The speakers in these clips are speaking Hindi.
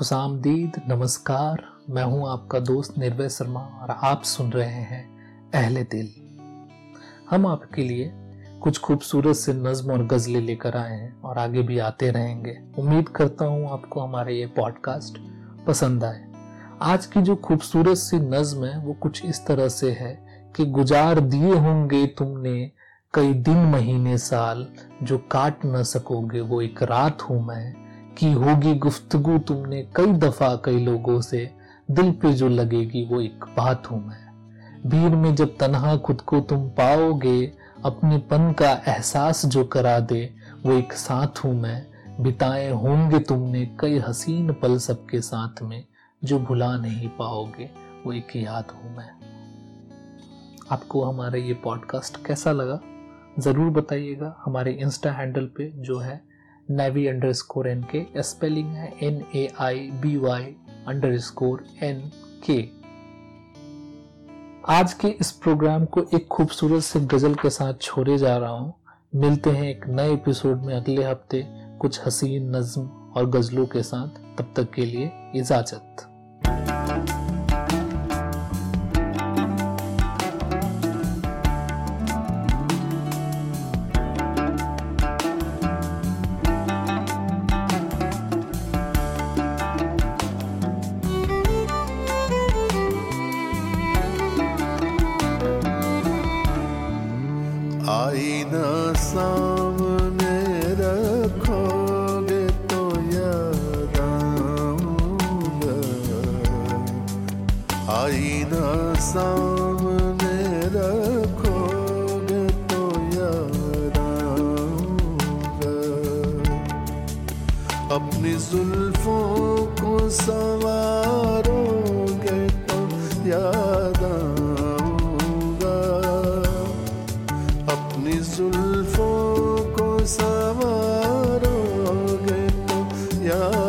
खुशामदीद, नमस्कार। मैं हूँ आपका दोस्त निर्भय शर्मा और आप सुन रहे हैं अहले दिल। हम आपके लिए कुछ खूबसूरत से नज्म और गजलें लेकर आए हैं और आगे भी आते रहेंगे। उम्मीद करता हूँ आपको हमारे ये पॉडकास्ट पसंद आए। आज की जो खूबसूरत सी नज्म है, वो कुछ इस तरह से है कि गुजार दिए होंगे तुमने कई दिन, महीने, साल, जो काट न सकोगे, वो एक रात हूँ मैं। की होगी गुफ्तगु तुमने कई दफ़ा कई लोगों से, दिल पे जो लगेगी वो एक बात हूँ मैं। भीड़ में जब तनहा खुद को तुम पाओगे, अपने पन का एहसास जो करा दे, वो एक साथ हूँ मैं। बिताए होंगे तुमने कई हसीन पल सबके साथ में, जो भुला नहीं पाओगे, वो एक याद हूँ मैं। आपको हमारा ये पॉडकास्ट कैसा लगा? ज़रूर बताइएगा। हमारे इंस्टा हैंडल पे जो है navy underscore N K spelling है N A I B Y underscore N K आज के इस प्रोग्राम को एक खूबसूरत से गज़ल के साथ छोड़े जा रहा हूँ। मिलते हैं एक नए एपिसोड में अगले हफ़्ते कुछ हसीन नज्म और गजलों के साथ। तब तक के लिए इजाज़त। सामने रखोगे तो याद आऊँगा। आईना सामने रखोगे तो याद आऊँगा। अपनी जुल्फों याद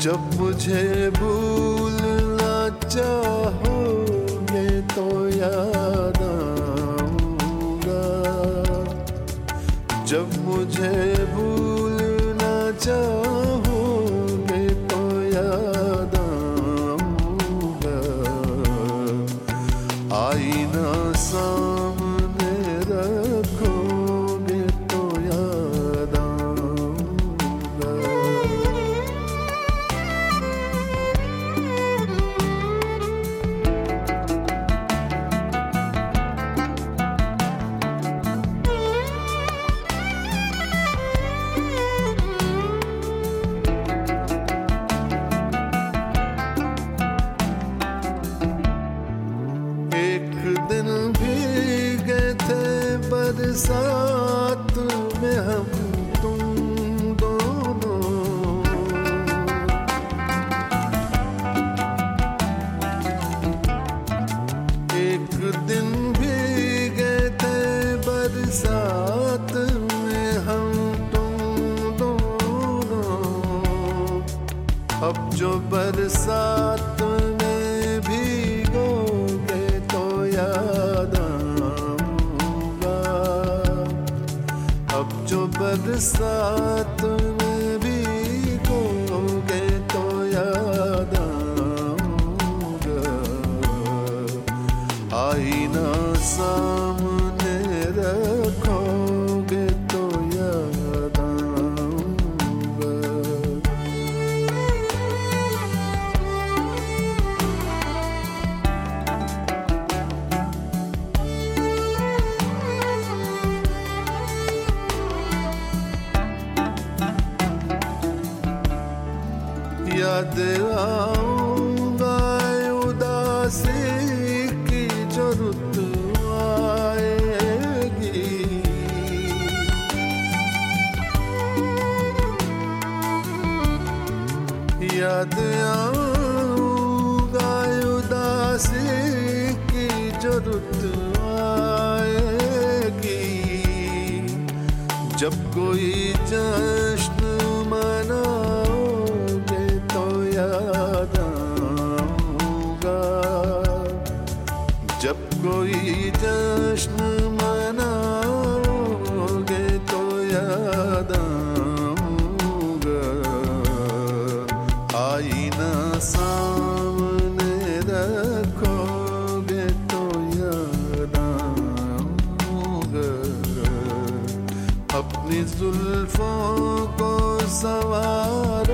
जब मुझे भूलना चाहोगे तो याद आऊँगा। जब मुझे भूलना चाहोगे बरसात में हम तुम दोनों। एक दिन भीगे थे बरसात में हम तुम दोनों। अब जो बरसात में जो बरसात याद आऊँगा उदासी की ज़रूरत रुत आएगी। याद आऊँगा उदासी की जो रुत आएगी। जब कोई जश्न जब कोई जश्न मनाओगे तो याद आऊँगा। आईना सामने रखोगे तो याद आऊँगा। अपनी जुल्फों को याद